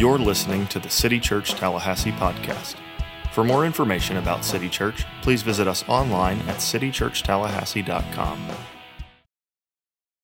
You're listening to the City Church Tallahassee podcast. For more information about City Church, please visit us online at citychurchtallahassee.com.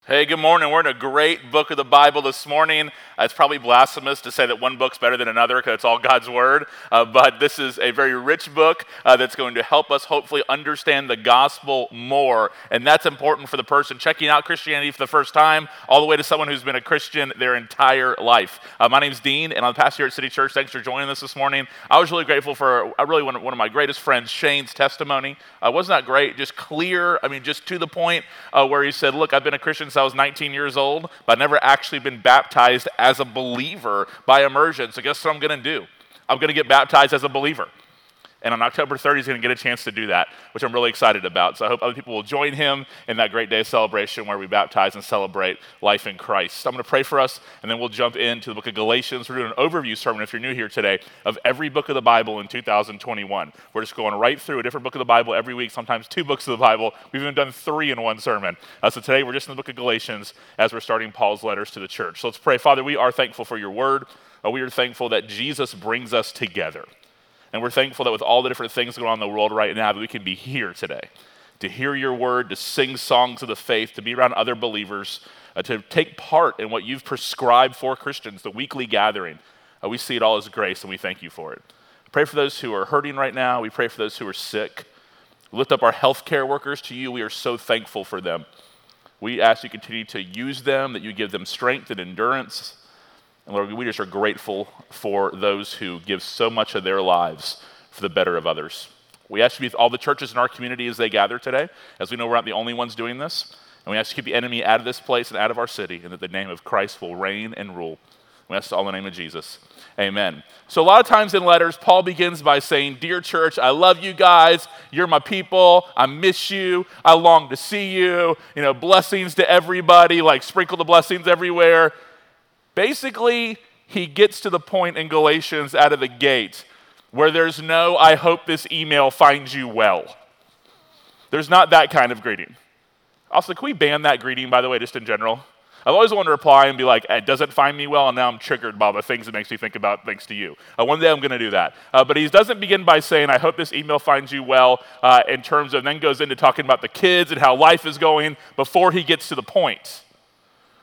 Hey, good morning. We're in a great book of the Bible this morning. Uh, it's probably blasphemous to say that one book's better than another because it's all God's Word. Uh, but this is a very rich book uh, that's going to help us hopefully understand the gospel more. And that's important for the person checking out Christianity for the first time, all the way to someone who's been a Christian their entire life. Uh, my name's Dean, and I'm the pastor here at City Church. Thanks for joining us this morning. I was really grateful for, I really, one one of my greatest friends, Shane's testimony. Uh, wasn't that great? Just clear, I mean, just to the point where he said, Look, I've been a Christian since I was 19 years old, but I've never actually been baptized as a believer by immersion. So, guess what I'm going to do? I'm going to get baptized as a believer. And on October 30th, he's going to get a chance to do that, which I'm really excited about. So I hope other people will join him in that great day celebration where we baptize and celebrate life in Christ. So I'm going to pray for us, and then we'll jump into the book of Galatians. We're doing an overview sermon, if you're new here today, of every book of the Bible in 2021. We're just going right through a different book of the Bible every week, sometimes two books of the Bible. We've even done three in one sermon. Uh, so today we're just in the book of Galatians as we're starting Paul's letters to the church. So let's pray. Father, we are thankful for your word. Uh, we are thankful that Jesus brings us together. And we're thankful that with all the different things going on in the world right now, that we can be here today to hear your word, to sing songs of the faith, to be around other believers, uh, to take part in what you've prescribed for Christians, the weekly gathering. Uh, we see it all as grace, and we thank you for it. Pray for those who are hurting right now. We pray for those who are sick. Lift up our healthcare workers to you. We are so thankful for them. We ask you continue to use them, that you give them strength and endurance. And Lord, we just are grateful for those who give so much of their lives for the better of others. We ask you to be all the churches in our community as they gather today, as we know we're not the only ones doing this. And we ask you to keep the enemy out of this place and out of our city, and that the name of Christ will reign and rule. We ask all in the name of Jesus. Amen. So, a lot of times in letters, Paul begins by saying, Dear church, I love you guys. You're my people. I miss you. I long to see you. You know, blessings to everybody, like sprinkle the blessings everywhere. Basically, he gets to the point in Galatians out of the gate where there's no, I hope this email finds you well. There's not that kind of greeting. Also, can we ban that greeting, by the way, just in general? I've always wanted to reply and be like, it doesn't find me well, and now I'm triggered by the things it makes me think about thanks to you. Uh, one day I'm going to do that. Uh, but he doesn't begin by saying, I hope this email finds you well, uh, in terms of, then goes into talking about the kids and how life is going before he gets to the point.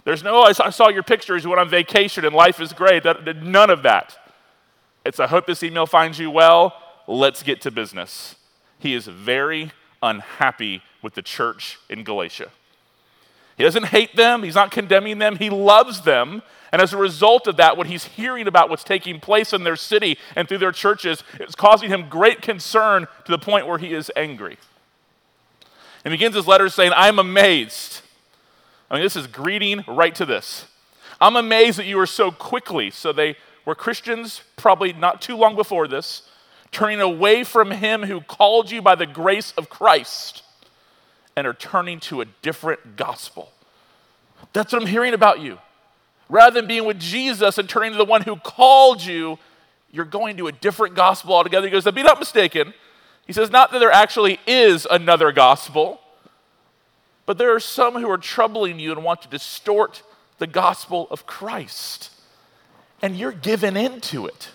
There's no, oh, I saw your pictures, you went on vacation and life is great. That, none of that. It's, I hope this email finds you well. Let's get to business. He is very unhappy with the church in Galatia. He doesn't hate them, he's not condemning them, he loves them. And as a result of that, what he's hearing about what's taking place in their city and through their churches is causing him great concern to the point where he is angry. And he begins his letter saying, I'm amazed Mean, this is greeting right to this. I'm amazed that you are so quickly, so they were Christians probably not too long before this, turning away from him who called you by the grace of Christ and are turning to a different gospel. That's what I'm hearing about you. Rather than being with Jesus and turning to the one who called you, you're going to a different gospel altogether. He goes, Be not mistaken. He says, Not that there actually is another gospel, but there are some who are troubling you and want to distort the gospel of Christ. And you're giving into it.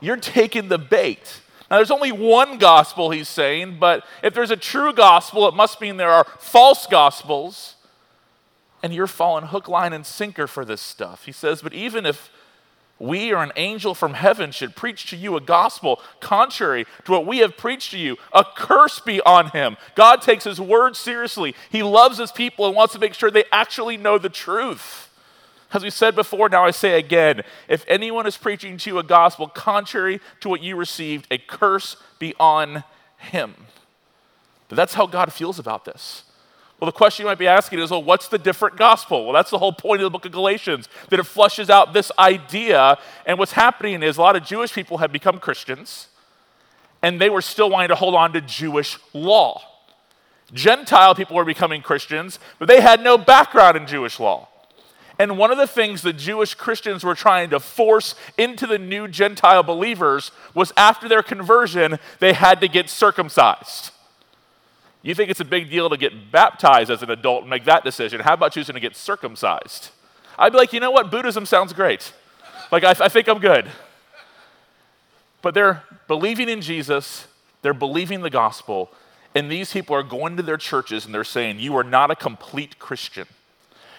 You're taking the bait. Now, there's only one gospel, he's saying, but if there's a true gospel, it must mean there are false gospels. And you're falling hook, line, and sinker for this stuff. He says, but even if we or an angel from heaven should preach to you a gospel contrary to what we have preached to you. A curse be on him. God takes his word seriously. He loves his people and wants to make sure they actually know the truth. As we said before, now I say again if anyone is preaching to you a gospel contrary to what you received, a curse be on him. But that's how God feels about this. Well, the question you might be asking is, well, what's the different gospel? Well, that's the whole point of the book of Galatians, that it flushes out this idea. And what's happening is a lot of Jewish people have become Christians, and they were still wanting to hold on to Jewish law. Gentile people were becoming Christians, but they had no background in Jewish law. And one of the things the Jewish Christians were trying to force into the new Gentile believers was after their conversion, they had to get circumcised. You think it's a big deal to get baptized as an adult and make that decision. How about choosing to get circumcised? I'd be like, you know what? Buddhism sounds great. Like, I, I think I'm good. But they're believing in Jesus, they're believing the gospel, and these people are going to their churches and they're saying, You are not a complete Christian.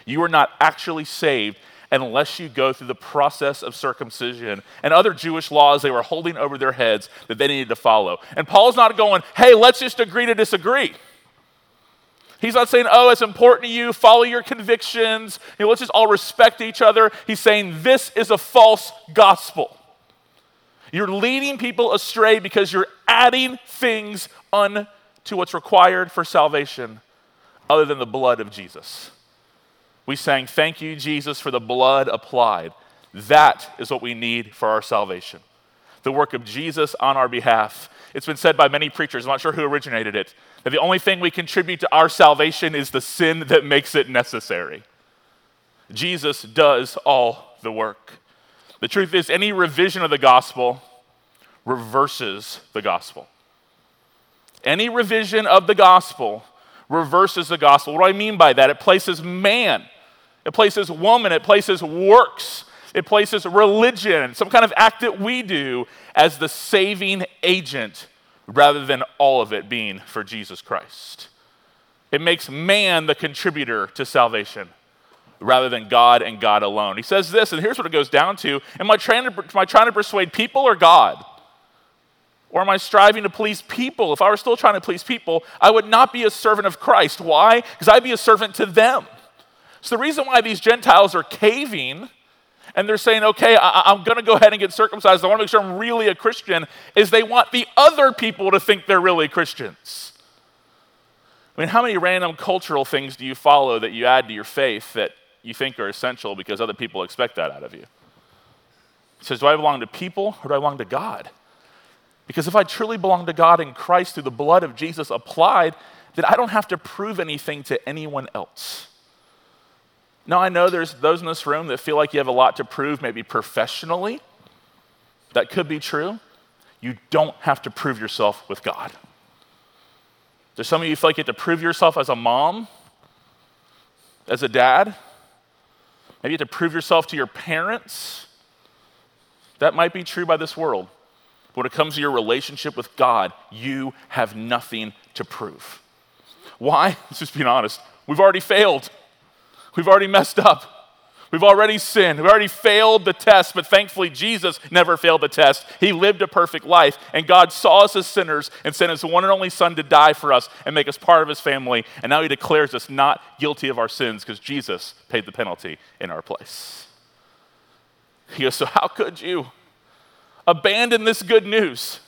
You are not actually saved unless you go through the process of circumcision and other Jewish laws they were holding over their heads that they needed to follow. And Paul's not going, Hey, let's just agree to disagree. He's not saying, oh, it's important to you, follow your convictions, you know, let's just all respect each other. He's saying, this is a false gospel. You're leading people astray because you're adding things unto what's required for salvation other than the blood of Jesus. We sang, Thank you, Jesus, for the blood applied. That is what we need for our salvation. The work of Jesus on our behalf. It's been said by many preachers, I'm not sure who originated it, that the only thing we contribute to our salvation is the sin that makes it necessary. Jesus does all the work. The truth is, any revision of the gospel reverses the gospel. Any revision of the gospel reverses the gospel. What do I mean by that? It places man, it places woman, it places works, it places religion, some kind of act that we do as the saving agent rather than all of it being for Jesus Christ. It makes man the contributor to salvation rather than God and God alone. He says this, and here's what it goes down to Am I trying to, am I trying to persuade people or God? Or am I striving to please people? If I were still trying to please people, I would not be a servant of Christ. Why? Because I'd be a servant to them. So the reason why these Gentiles are caving and they're saying, okay, I, am going to go ahead and get circumcised. I want to make sure I'm really a Christian, is they want the other people to think they're really Christians. I mean, how many random cultural things do you follow that you add to your faith that you think are essential because other people expect that out of you? It says, do I belong to people or do I belong to God? Because if I truly belong to God in Christ through the blood of Jesus applied, then I don't have to prove anything to anyone else. Now, I know there's those in this room that feel like you have a lot to prove, maybe professionally. That could be true. You don't have to prove yourself with God. There's some of you feel like you have to prove yourself as a mom, as a dad. Maybe you have to prove yourself to your parents. That might be true by this world. But when it comes to your relationship with God, you have nothing to prove. Why? Let's just be honest. We've already failed. We've already messed up. We've already sinned. We've already failed the test, but thankfully, Jesus never failed the test. He lived a perfect life, and God saw us as sinners and sent his one and only Son to die for us and make us part of his family. And now he declares us not guilty of our sins because Jesus paid the penalty in our place. He goes, So, how could you abandon this good news?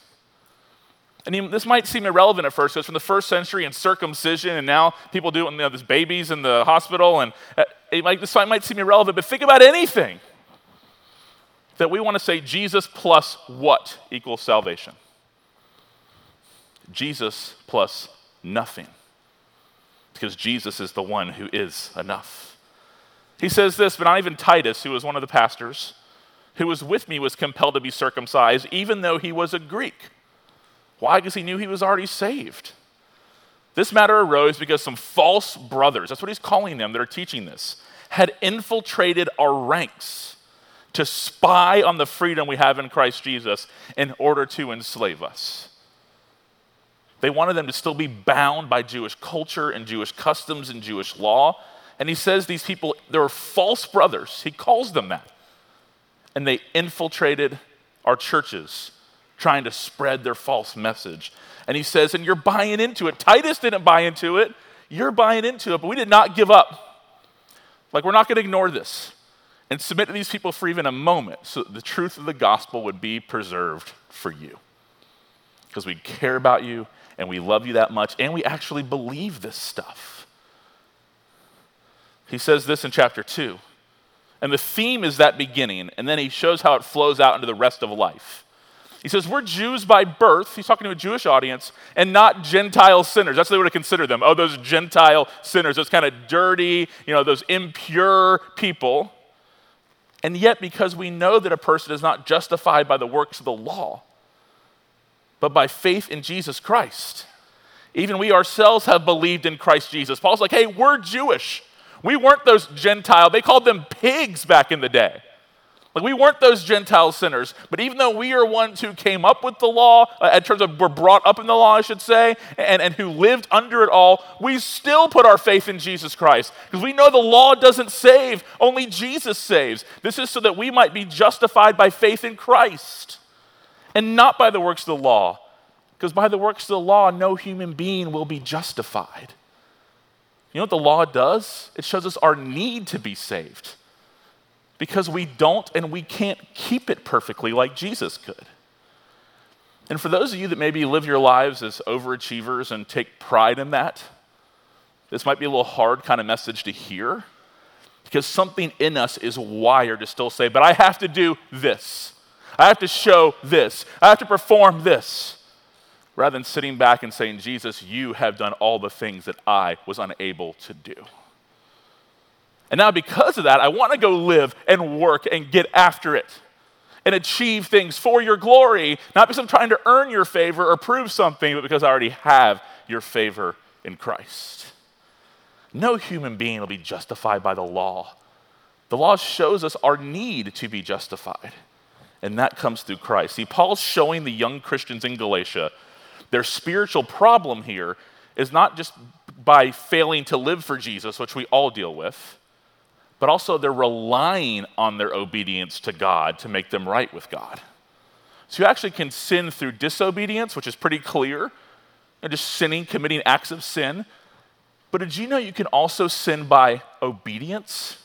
And this might seem irrelevant at first because from the first century and circumcision, and now people do it, you there's babies in the hospital, and uh, it might, this might seem irrelevant, but think about anything that we want to say Jesus plus what equals salvation? Jesus plus nothing. Because Jesus is the one who is enough. He says this, but not even Titus, who was one of the pastors, who was with me, was compelled to be circumcised, even though he was a Greek. Why? Because he knew he was already saved. This matter arose because some false brothers, that's what he's calling them that are teaching this, had infiltrated our ranks to spy on the freedom we have in Christ Jesus in order to enslave us. They wanted them to still be bound by Jewish culture and Jewish customs and Jewish law. And he says these people, they're false brothers. He calls them that. And they infiltrated our churches trying to spread their false message. And he says, and you're buying into it. Titus didn't buy into it. You're buying into it, but we did not give up. Like, we're not going to ignore this and submit to these people for even a moment so the truth of the gospel would be preserved for you. Because we care about you and we love you that much and we actually believe this stuff. He says this in chapter 2. And the theme is that beginning, and then he shows how it flows out into the rest of life. He says, We're Jews by birth. He's talking to a Jewish audience, and not Gentile sinners. That's what they would have considered them. Oh, those Gentile sinners, those kind of dirty, you know, those impure people. And yet, because we know that a person is not justified by the works of the law, but by faith in Jesus Christ, even we ourselves have believed in Christ Jesus. Paul's like, hey, we're Jewish. We weren't those Gentile. They called them pigs back in the day. Like we weren't those Gentile sinners, but even though we are ones who came up with the law, uh, in terms of were brought up in the law, I should say, and, and who lived under it all, we still put our faith in Jesus Christ because we know the law doesn't save, only Jesus saves. This is so that we might be justified by faith in Christ and not by the works of the law, because by the works of the law, no human being will be justified. You know what the law does? It shows us our need to be saved because we don't and we can't keep it perfectly like Jesus could. And for those of you that maybe live your lives as overachievers and take pride in that, this might be a little hard kind of message to hear because something in us is wired to still say, but I have to do this. I have to show this. I have to perform this. Rather than sitting back and saying, Jesus, you have done all the things that I was unable to do. And now, because of that, I want to go live and work and get after it and achieve things for your glory, not because I'm trying to earn your favor or prove something, but because I already have your favor in Christ. No human being will be justified by the law. The law shows us our need to be justified, and that comes through Christ. See, Paul's showing the young Christians in Galatia their spiritual problem here is not just by failing to live for Jesus, which we all deal with but also they're relying on their obedience to God to make them right with God. So you actually can sin through disobedience, which is pretty clear, and just sinning, committing acts of sin. But did you know you can also sin by obedience?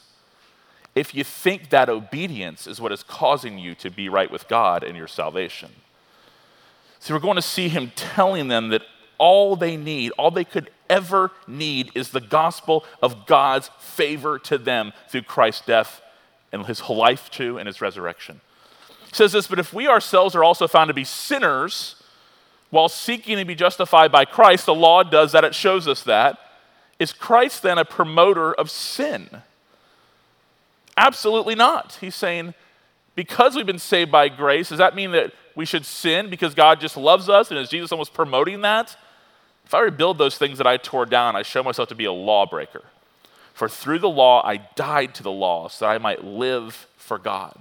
If you think that obedience is what is causing you to be right with God and your salvation. So we're going to see him telling them that all they need, all they could ever need is the gospel of God's favor to them through Christ's death and his life too and his resurrection. It says this, but if we ourselves are also found to be sinners while seeking to be justified by Christ, the law does that, it shows us that. Is Christ then a promoter of sin? Absolutely not. He's saying, because we've been saved by grace, does that mean that we should sin because God just loves us and is Jesus almost promoting that? If I rebuild those things that I tore down, I show myself to be a lawbreaker. For through the law I died to the law so that I might live for God.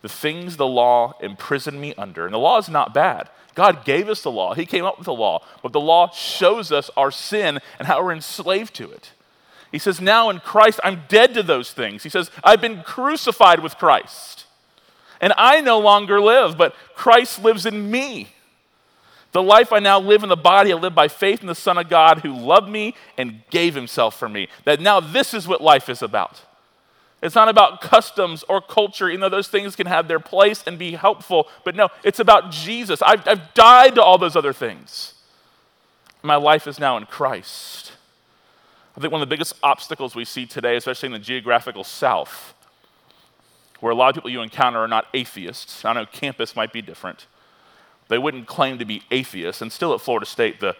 The things the law imprisoned me under, and the law is not bad. God gave us the law, He came up with the law, but the law shows us our sin and how we're enslaved to it. He says, Now in Christ, I'm dead to those things. He says, I've been crucified with Christ. And I no longer live, but Christ lives in me. The life I now live in the body, I live by faith in the Son of God who loved me and gave himself for me. That now this is what life is about. It's not about customs or culture, even though those things can have their place and be helpful. But no, it's about Jesus. I've, I've died to all those other things. My life is now in Christ. I think one of the biggest obstacles we see today, especially in the geographical South, where a lot of people you encounter are not atheists. I know campus might be different they wouldn't claim to be atheists. And still at Florida State, the,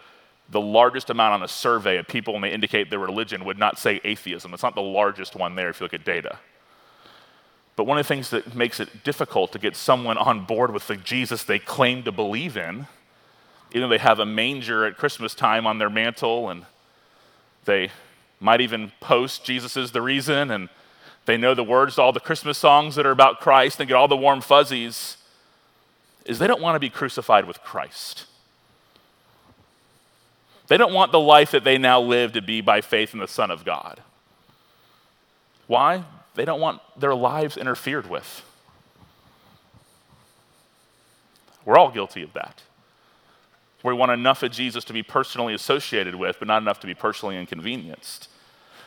the largest amount on a survey of people when they indicate their religion would not say atheism. It's not the largest one there if you look at data. But one of the things that makes it difficult to get someone on board with the Jesus they claim to believe in, even though they have a manger at Christmas time on their mantle and they might even post Jesus is the reason and they know the words to all the Christmas songs that are about Christ and get all the warm fuzzies is they don't want to be crucified with Christ. They don't want the life that they now live to be by faith in the Son of God. Why? They don't want their lives interfered with. We're all guilty of that. We want enough of Jesus to be personally associated with, but not enough to be personally inconvenienced.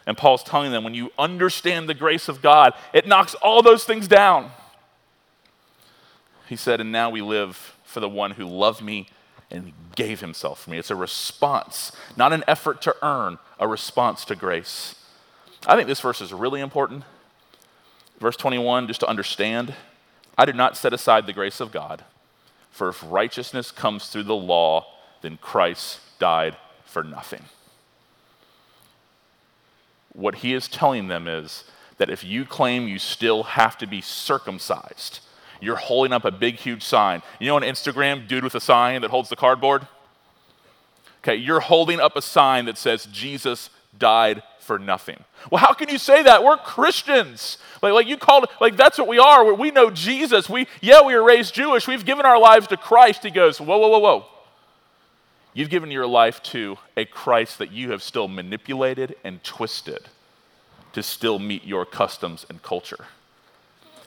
And Paul's telling them when you understand the grace of God, it knocks all those things down. He said, And now we live for the one who loved me and gave himself for me. It's a response, not an effort to earn, a response to grace. I think this verse is really important. Verse 21, just to understand, I did not set aside the grace of God, for if righteousness comes through the law, then Christ died for nothing. What he is telling them is that if you claim you still have to be circumcised, you're holding up a big, huge sign. You know on Instagram, dude with a sign that holds the cardboard? Okay, you're holding up a sign that says, Jesus died for nothing. Well, how can you say that? We're Christians. Like, like you called, like that's what we are. We know Jesus. We, yeah, we were raised Jewish. We've given our lives to Christ. He goes, whoa, whoa, whoa, whoa. You've given your life to a Christ that you have still manipulated and twisted to still meet your customs and culture.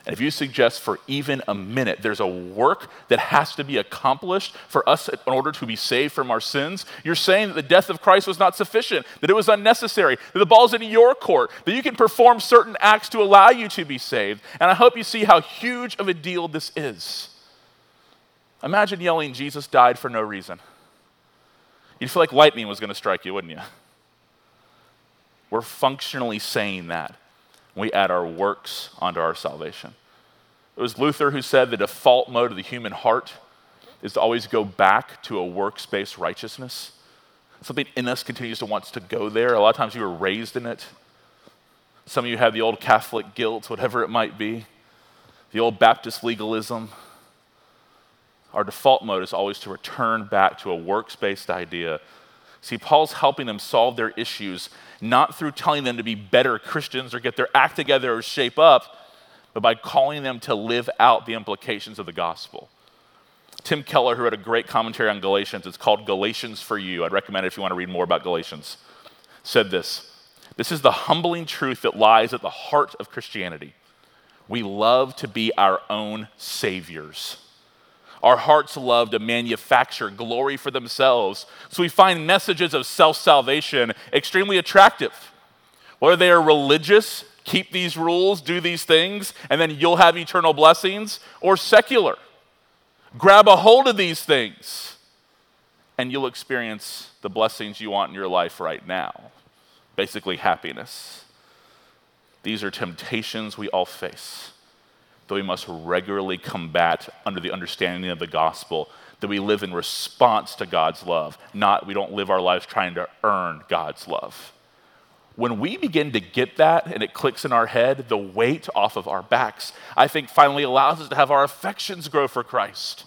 And if you suggest for even a minute there's a work that has to be accomplished for us in order to be saved from our sins, you're saying that the death of Christ was not sufficient, that it was unnecessary, that the ball's in your court, that you can perform certain acts to allow you to be saved. And I hope you see how huge of a deal this is. Imagine yelling, Jesus died for no reason. You'd feel like lightning was going to strike you, wouldn't you? We're functionally saying that we add our works onto our salvation. It was Luther who said the default mode of the human heart is to always go back to a works based righteousness. Something in us continues to want to go there. A lot of times you were raised in it. Some of you have the old Catholic guilt, whatever it might be, the old Baptist legalism. Our default mode is always to return back to a works based idea. See, Paul's helping them solve their issues not through telling them to be better Christians or get their act together or shape up, but by calling them to live out the implications of the gospel. Tim Keller, who wrote a great commentary on Galatians, it's called Galatians for You. I'd recommend it if you want to read more about Galatians. Said this This is the humbling truth that lies at the heart of Christianity. We love to be our own saviors. Our hearts love to manufacture glory for themselves. So we find messages of self salvation extremely attractive. Whether they are religious, keep these rules, do these things, and then you'll have eternal blessings, or secular. Grab a hold of these things, and you'll experience the blessings you want in your life right now. Basically, happiness. These are temptations we all face that we must regularly combat under the understanding of the gospel, that we live in response to God's love, not we don't live our lives trying to earn God's love. When we begin to get that and it clicks in our head, the weight off of our backs, I think finally allows us to have our affections grow for Christ.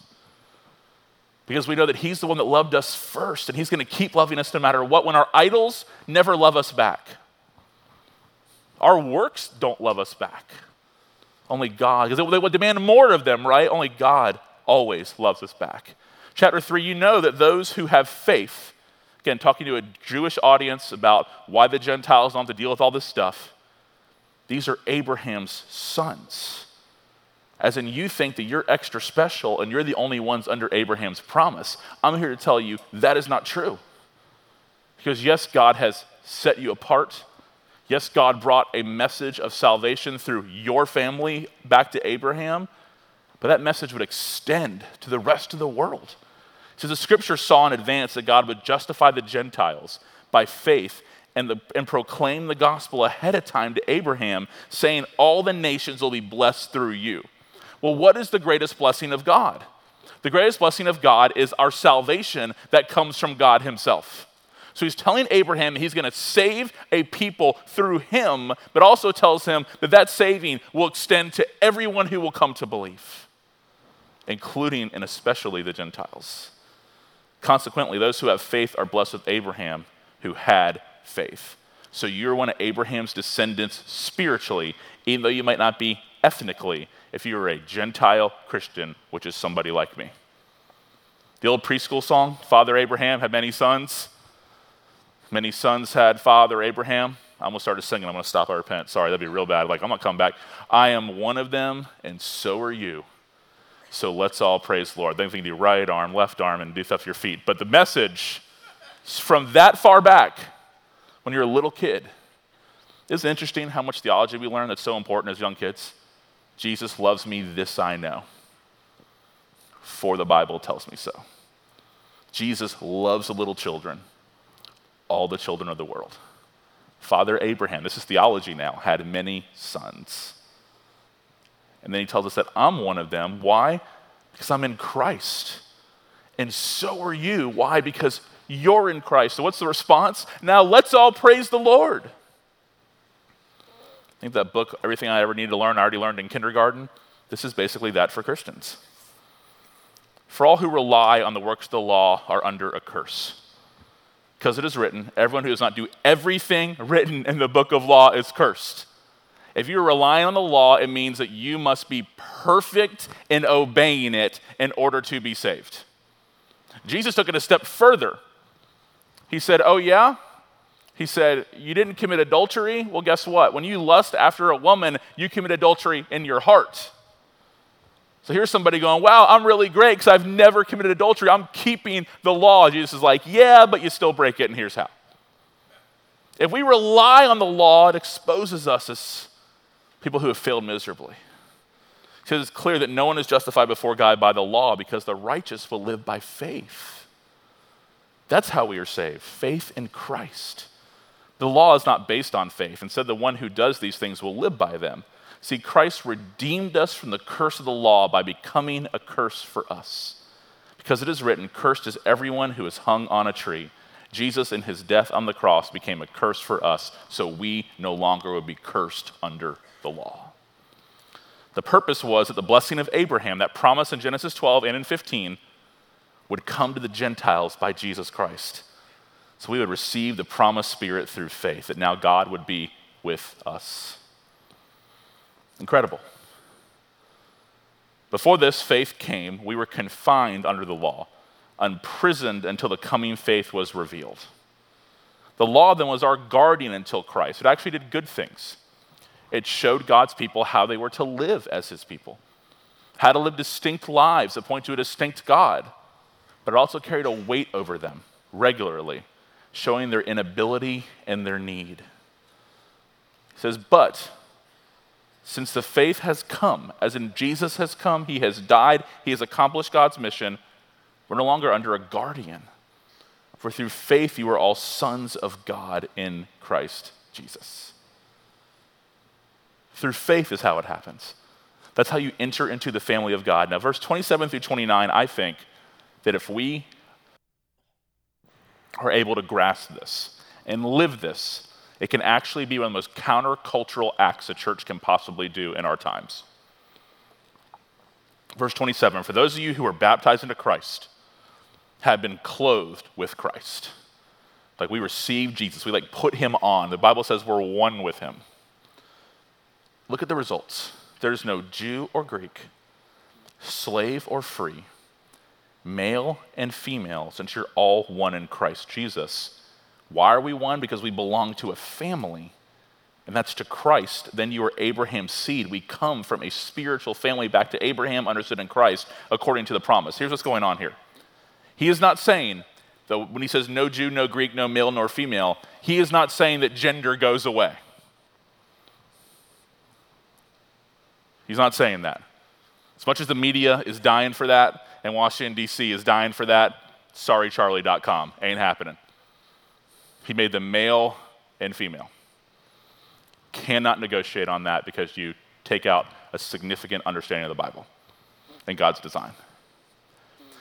Because we know that He's the one that loved us first and He's going to keep loving us no matter what, when our idols never love us back. Our works don't love us back. Only God, because they would demand more of them, right? Only God always loves us back. Chapter 3, you know that those who have faith, again, talking to a Jewish audience about why the Gentiles don't have to deal with all this stuff, these are Abraham's sons. As in, you think that you're extra special and you're the only ones under Abraham's promise. I'm here to tell you that is not true. Because, yes, God has set you apart. Yes, God brought a message of salvation through your family back to Abraham, but that message would extend to the rest of the world. So the scripture saw in advance that God would justify the Gentiles by faith and, the, and proclaim the gospel ahead of time to Abraham, saying, All the nations will be blessed through you. Well, what is the greatest blessing of God? The greatest blessing of God is our salvation that comes from God Himself. So he's telling Abraham he's going to save a people through him, but also tells him that that saving will extend to everyone who will come to believe, including and especially the Gentiles. Consequently, those who have faith are blessed with Abraham who had faith. So you're one of Abraham's descendants spiritually, even though you might not be ethnically, if you are a Gentile Christian, which is somebody like me. The old preschool song, Father Abraham had many sons. Many sons had father Abraham. I'm gonna started singing. I'm going to stop. I repent. Sorry, that'd be real bad. Like, I'm going to come back. I am one of them, and so are you. So let's all praise the Lord. Then you can do right arm, left arm, and do stuff with your feet. But the message from that far back, when you're a little kid, it interesting how much theology we learn that's so important as young kids? Jesus loves me, this I know. For the Bible tells me so. Jesus loves the little children all the children of the world. Father Abraham, this is theology now, had many sons. And then he tells us that I'm one of them. Why? Because I'm in Christ. And so are you. Why? Because you're in Christ. So what's the response? Now let's all praise the Lord. I think that book, Everything I Ever Needed to Learn, I already learned in kindergarten. This is basically that for Christians. For all who rely on the works of the law are under a curse. Because it is written, everyone who does not do everything written in the book of law is cursed. If you're relying on the law, it means that you must be perfect in obeying it in order to be saved. Jesus took it a step further. He said, Oh, yeah? He said, You didn't commit adultery? Well, guess what? When you lust after a woman, you commit adultery in your heart. So here's somebody going, Wow, I'm really great because I've never committed adultery. I'm keeping the law. Jesus is like, Yeah, but you still break it, and here's how. If we rely on the law, it exposes us as people who have failed miserably. Because it's clear that no one is justified before God by the law because the righteous will live by faith. That's how we are saved faith in Christ. The law is not based on faith. Instead, the one who does these things will live by them. See, Christ redeemed us from the curse of the law by becoming a curse for us. Because it is written, Cursed is everyone who is hung on a tree. Jesus, in his death on the cross, became a curse for us, so we no longer would be cursed under the law. The purpose was that the blessing of Abraham, that promise in Genesis 12 and in 15, would come to the Gentiles by Jesus Christ. So we would receive the promised Spirit through faith, that now God would be with us. Incredible. Before this faith came, we were confined under the law, imprisoned until the coming faith was revealed. The law then was our guardian until Christ. It actually did good things. It showed God's people how they were to live as his people, how to live distinct lives that point to a distinct God but it also carried a weight over them regularly, showing their inability and their need. He says, But since the faith has come, as in Jesus has come, he has died, he has accomplished God's mission, we're no longer under a guardian. For through faith you are all sons of God in Christ Jesus. Through faith is how it happens. That's how you enter into the family of God. Now, verse 27 through 29, I think, that if we are able to grasp this and live this, it can actually be one of the most countercultural acts a church can possibly do in our times. Verse 27 For those of you who are baptized into Christ have been clothed with Christ. Like we receive Jesus, we like put him on. The Bible says we're one with him. Look at the results. There's no Jew or Greek, slave or free male and female, since you're all one in Christ Jesus. Why are we one? Because we belong to a family, and that's to Christ. Then you are Abraham's seed. We come from a spiritual family back to Abraham, understood in Christ, according to the promise. Here's what's going on here. He is not saying, though, when he says no Jew, no Greek, no male nor female, he is not saying that gender goes away. He's not saying that. As much as the media is dying for that, and Washington, D.C. is dying for that, sorrycharlie.com. Ain't happening. He made them male and female. Cannot negotiate on that because you take out a significant understanding of the Bible and God's design.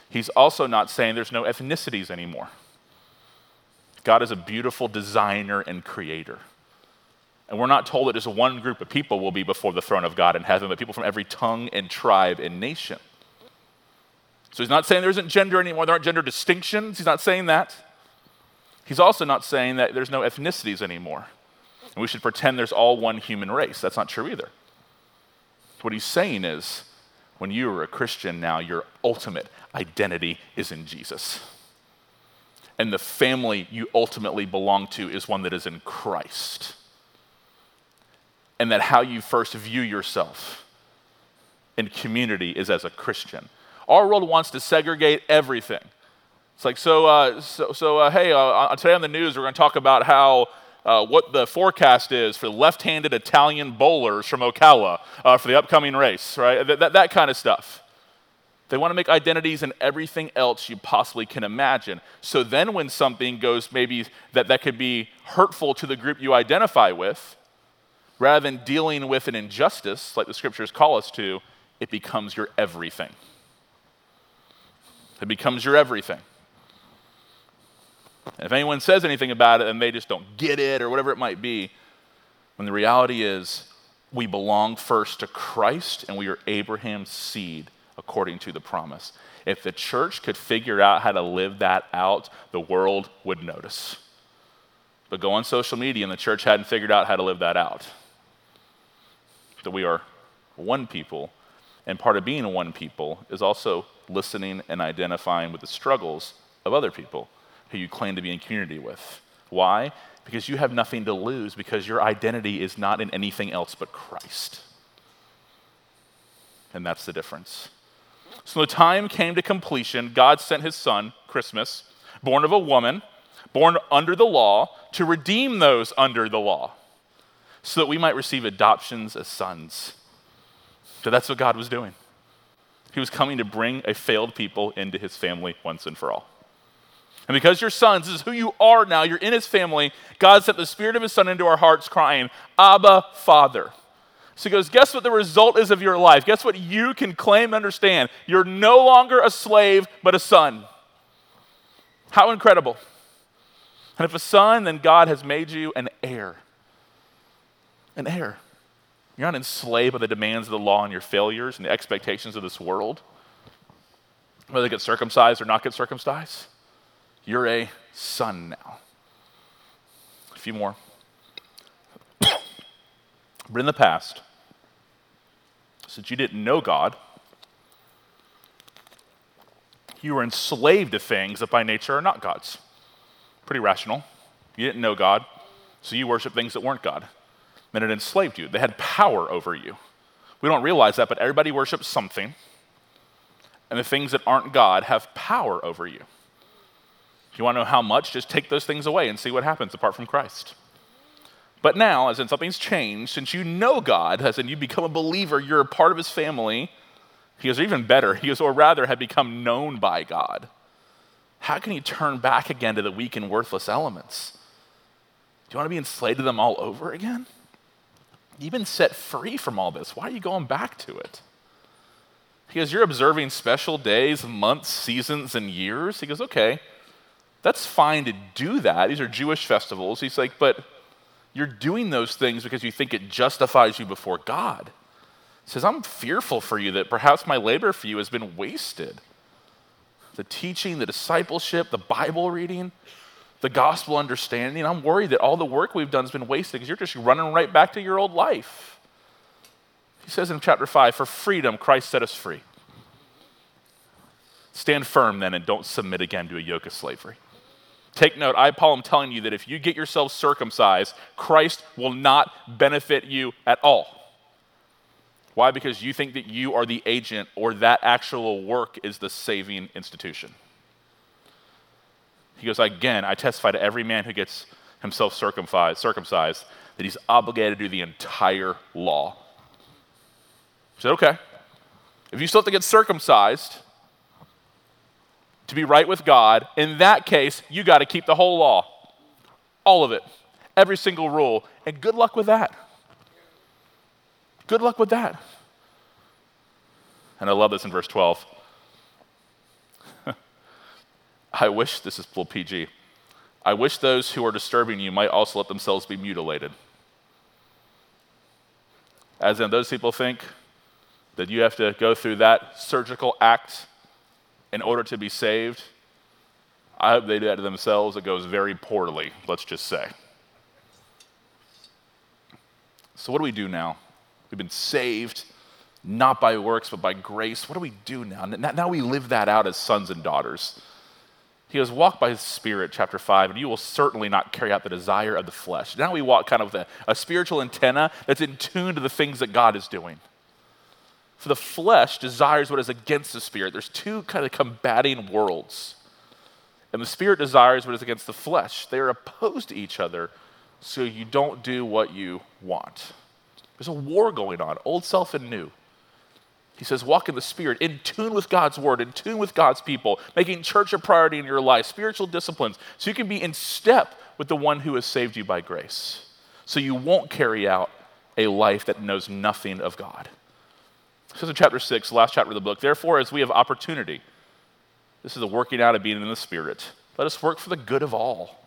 He's also not saying there's no ethnicities anymore. God is a beautiful designer and creator. And we're not told that just one group of people will be before the throne of God in heaven, but people from every tongue and tribe and nation. So he's not saying there isn't gender anymore, there aren't gender distinctions. He's not saying that. He's also not saying that there's no ethnicities anymore. And we should pretend there's all one human race. That's not true either. What he's saying is when you are a Christian now, your ultimate identity is in Jesus. And the family you ultimately belong to is one that is in Christ. And that how you first view yourself in community is as a Christian. Our world wants to segregate everything. It's like, so, uh, so, so uh, hey, uh, today on the news, we're going to talk about how uh, what the forecast is for left handed Italian bowlers from Ocala uh, for the upcoming race, right? That, that, that kind of stuff. They want to make identities in everything else you possibly can imagine. So then, when something goes maybe that, that could be hurtful to the group you identify with, rather than dealing with an injustice like the scriptures call us to, it becomes your everything. It becomes your everything. And if anyone says anything about it and they just don't get it or whatever it might be, when the reality is we belong first to Christ and we are Abraham's seed according to the promise. If the church could figure out how to live that out, the world would notice. But go on social media, and the church hadn't figured out how to live that out. That we are one people, and part of being one people is also listening and identifying with the struggles of other people who you claim to be in community with. Why? Because you have nothing to lose, because your identity is not in anything else but Christ. And that's the difference. So the time came to completion. God sent his son, Christmas, born of a woman, born under the law, to redeem those under the law, so that we might receive adoptions as sons. So that's what God was doing. He was coming to bring a failed people into his family once and for all. And because you're sons, this is who you are now, you're in his family, God sent the spirit of his son into our hearts, crying, Abba, Father. So he goes, Guess what the result is of your life? Guess what you can claim and understand? You're no longer a slave, but a son. How incredible. And if a son, then God has made you an heir. An heir. You're not enslaved by the demands of the law and your failures and the expectations of this world, whether they get circumcised or not get circumcised. You're a son now. A few more. but in the past, since you didn't know God, you were enslaved to things that by nature are not God's. Pretty rational. You didn't know God, so you worship things that weren't God. Then it enslaved you. They had power over you. We don't realize that, but everybody worships something, and the things that aren't God have power over you. You want to know how much, just take those things away and see what happens apart from Christ. But now, as in something's changed, since you know God, as in you become a believer, you're a part of his family, he goes, even better, he goes, or rather, have become known by God. How can you turn back again to the weak and worthless elements? Do you want to be enslaved to them all over again? You've been set free from all this. Why are you going back to it? He goes, You're observing special days, months, seasons, and years. He goes, Okay, that's fine to do that. These are Jewish festivals. He's like, But you're doing those things because you think it justifies you before God. He says, I'm fearful for you that perhaps my labor for you has been wasted. The teaching, the discipleship, the Bible reading, the gospel understanding. I'm worried that all the work we've done has been wasted because you're just running right back to your old life. He says in chapter 5 For freedom, Christ set us free. Stand firm then and don't submit again to a yoke of slavery. Take note, I, Paul, am telling you that if you get yourself circumcised, Christ will not benefit you at all. Why? Because you think that you are the agent or that actual work is the saving institution. He goes, Again, I testify to every man who gets himself circumcised, circumcised that he's obligated to do the entire law. He said, Okay. If you still have to get circumcised to be right with God, in that case, you got to keep the whole law. All of it. Every single rule. And good luck with that. Good luck with that. And I love this in verse 12. I wish, this is full PG, I wish those who are disturbing you might also let themselves be mutilated. As in, those people think that you have to go through that surgical act in order to be saved. I hope they do that to themselves. It goes very poorly, let's just say. So, what do we do now? We've been saved not by works, but by grace. What do we do now? Now we live that out as sons and daughters. He goes, Walk by the Spirit, chapter 5, and you will certainly not carry out the desire of the flesh. Now we walk kind of with a, a spiritual antenna that's in tune to the things that God is doing. For the flesh desires what is against the Spirit. There's two kind of combating worlds. And the Spirit desires what is against the flesh. They are opposed to each other, so you don't do what you want. There's a war going on, old self and new. He says, walk in the Spirit, in tune with God's word, in tune with God's people, making church a priority in your life, spiritual disciplines, so you can be in step with the one who has saved you by grace. So you won't carry out a life that knows nothing of God. This is in chapter 6, last chapter of the book. Therefore, as we have opportunity, this is the working out of being in the Spirit, let us work for the good of all,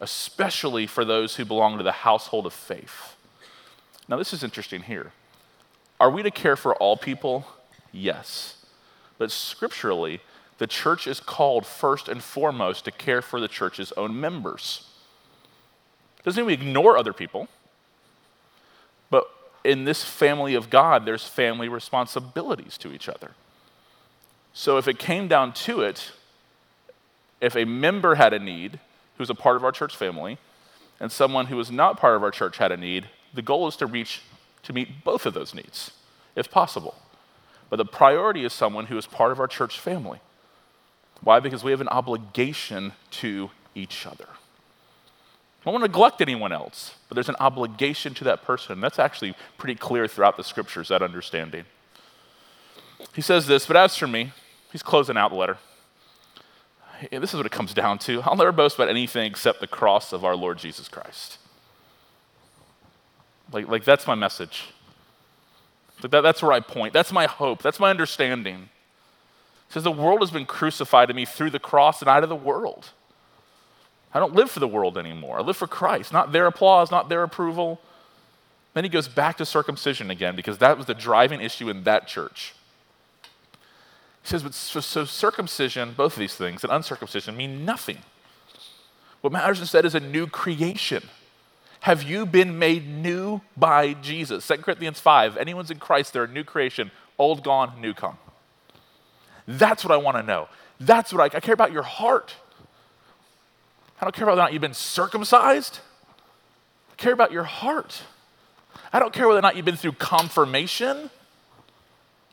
especially for those who belong to the household of faith. Now, this is interesting here. Are we to care for all people Yes. But scripturally, the church is called first and foremost to care for the church's own members. Doesn't mean we ignore other people, in this family of God, there's family responsibilities to each other. So if it came down to it, if a member had a need who's a part of our church family, and someone who is not part of our church had a need, the goal is to reach to meet both of those needs, if possible. But the priority is someone who is part of our church family. Why? Because we have an obligation to each other. I don't want to neglect anyone else, but there's an obligation to that person. That's actually pretty clear throughout the scriptures, that understanding. He says this, but as for me, he's closing out the letter. This is what it comes down to. I'll never boast about anything except the cross of our Lord Jesus Christ. Like, like that's my message. Like that, that's where I point. That's my hope. That's my understanding. Says, The world has been crucified to me through the cross and out of the world. I don't live for the world anymore. I live for Christ, not their applause, not their approval. Then he goes back to circumcision again because that was the driving issue in that church. He says, but so, so circumcision, both of these things, and uncircumcision mean nothing. What matters instead is a new creation. Have you been made new by Jesus? 2 Corinthians 5 anyone's in Christ, they're a new creation. Old gone, new come. That's what I want to know. That's what I, I care about your heart. I don't care whether or not you've been circumcised. I care about your heart. I don't care whether or not you've been through confirmation.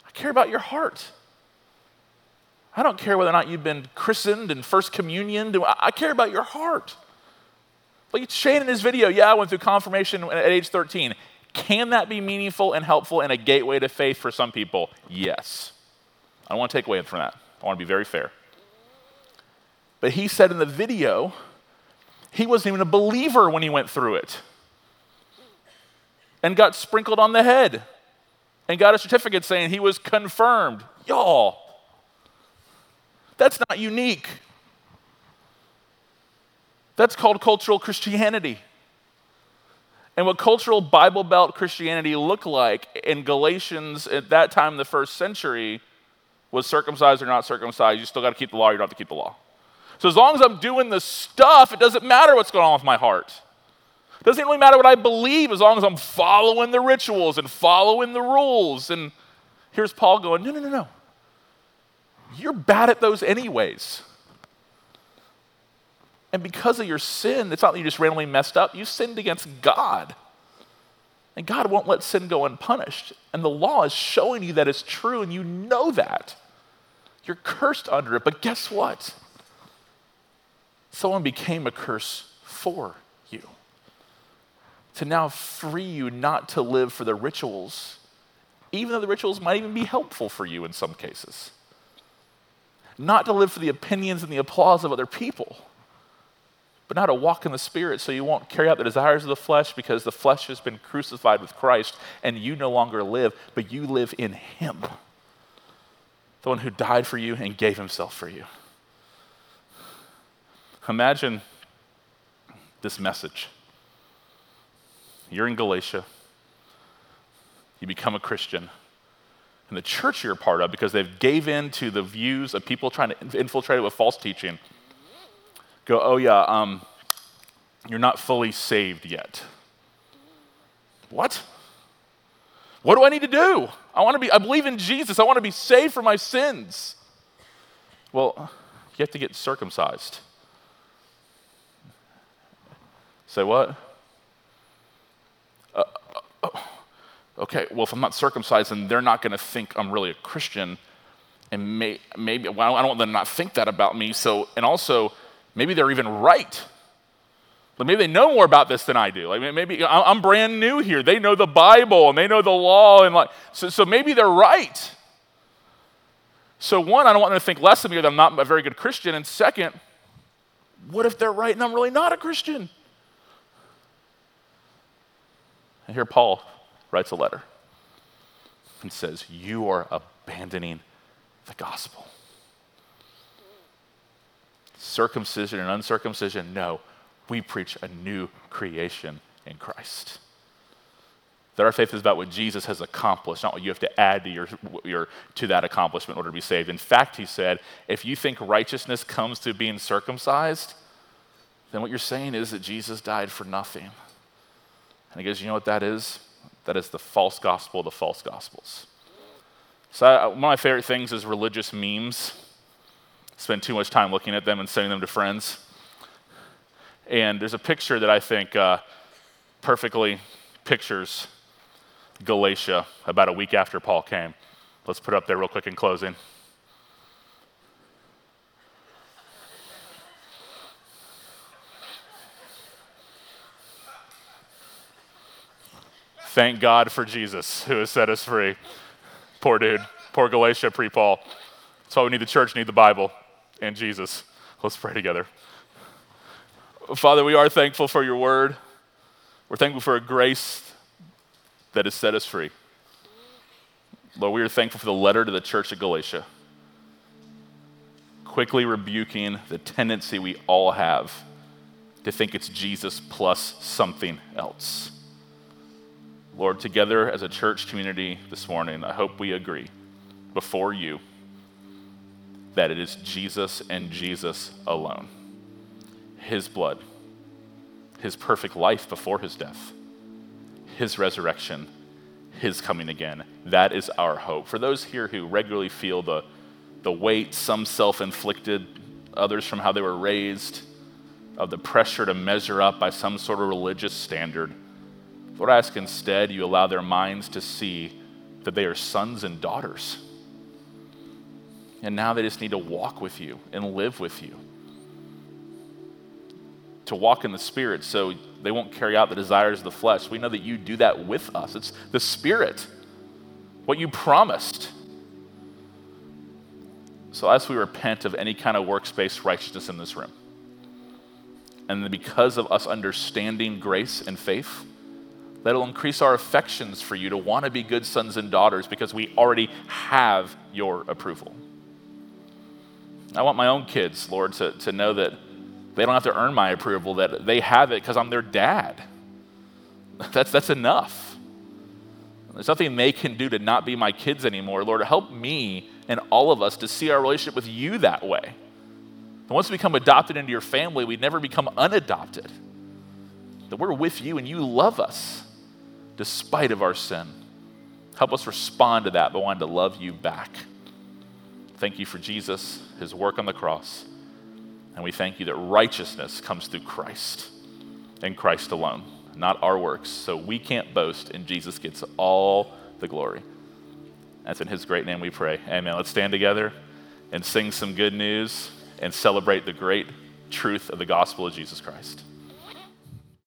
I care about your heart. I don't care whether or not you've been christened and first communion. I care about your heart. Like Shane in his video, yeah, I went through confirmation at age 13. Can that be meaningful and helpful and a gateway to faith for some people? Yes. I don't want to take away from that. I want to be very fair. But he said in the video, he wasn't even a believer when he went through it and got sprinkled on the head and got a certificate saying he was confirmed. Y'all, that's not unique. That's called cultural Christianity. And what cultural Bible Belt Christianity looked like in Galatians at that time the first century was circumcised or not circumcised. You still got to keep the law, you don't have to keep the law. So as long as I'm doing the stuff, it doesn't matter what's going on with my heart. It doesn't really matter what I believe as long as I'm following the rituals and following the rules. And here's Paul going, no, no, no, no. You're bad at those anyways. And because of your sin, it's not that you just randomly messed up, you sinned against God. And God won't let sin go unpunished. And the law is showing you that it's true, and you know that. You're cursed under it, but guess what? Someone became a curse for you. To now free you not to live for the rituals, even though the rituals might even be helpful for you in some cases. Not to live for the opinions and the applause of other people but now to walk in the Spirit so you won't carry out the desires of the flesh because the flesh has been crucified with Christ and you no longer live, but you live in Him. The one who died for you and gave Himself for you. Imagine this message. You're in Galatia, you become a Christian. And the church you're a part of, because they've gave in to the views of people trying to infiltrate it with false teaching, go, oh, yeah, um, you're not fully saved yet. What? What do I need to do? I want to be, I believe in Jesus. I want to be saved from my sins. Well, you have to get circumcised. Say what? Uh, uh, okay, well, if I'm not circumcised, then they're not going to think I'm really a Christian. And may, maybe, well, I don't want them to not think that about me. So, and also, Maybe they're even right. But maybe they know more about this than I do. Like maybe I'm brand new here. They know the Bible and they know the law and like so, so maybe they're right. So one, I don't want them to think less of me that I'm not a very good Christian. And second, what if they're right and I'm really not a Christian? And here Paul writes a letter and says, You are abandoning the gospel circumcision and uncircumcision. No, we preach a new creation in Christ. that our faith is about what Jesus has accomplished, not what you have to add to, your, your, to that accomplishment in order to be saved. In fact, he said, if you think righteousness comes through being circumcised, then what you're saying is that Jesus died for nothing. And he goes, you know what that is? That is the false gospel of the false gospels. So, I, one of my favorite things is religious memes. Spend too much time looking at them and sending them to friends. And there's a picture that I think uh, perfectly pictures Galatia about a week after Paul came. Let's put it up there real quick in closing. Thank God for Jesus who has set us free. Poor dude. Poor Galatia pre Paul. That's why we need the church, need the Bible, and Jesus. Let's pray together. Father, we are thankful for your word. We're thankful for a grace that has set us free. Lord, we are thankful for the letter to the church of Galatia, quickly rebuking the tendency we all have to think it's Jesus plus something else. Lord, together as a church community this morning, I hope we agree before you that it is Jesus and Jesus alone. His blood, His perfect life before His death, His resurrection, His coming again. That is our hope. For those here who regularly feel the, the weight, some self inflicted, others from how they were raised, of the pressure to measure up by some sort of religious standard Lord, I ask instead you allow their minds to see that they are sons and daughters. And now they just need to walk with you and live with you. To walk in the Spirit so they won't carry out the desires of the flesh. We know that you do that with us. It's the Spirit, what you promised. So, as we repent of any kind of works-based righteousness in this room, and because of us understanding grace and faith, that'll increase our affections for you to want to be good sons and daughters because we already have your approval. I want my own kids, Lord, to, to know that they don't have to earn my approval, that they have it because I'm their dad. That's, that's enough. There's nothing they can do to not be my kids anymore. Lord, help me and all of us to see our relationship with you that way. And once we become adopted into your family, we never become unadopted. That we're with you and you love us despite of our sin. Help us respond to that by wanting to love you back. Thank you for Jesus, his work on the cross. And we thank you that righteousness comes through Christ and Christ alone, not our works. So we can't boast, and Jesus gets all the glory. That's in his great name we pray. Amen. Let's stand together and sing some good news and celebrate the great truth of the gospel of Jesus Christ.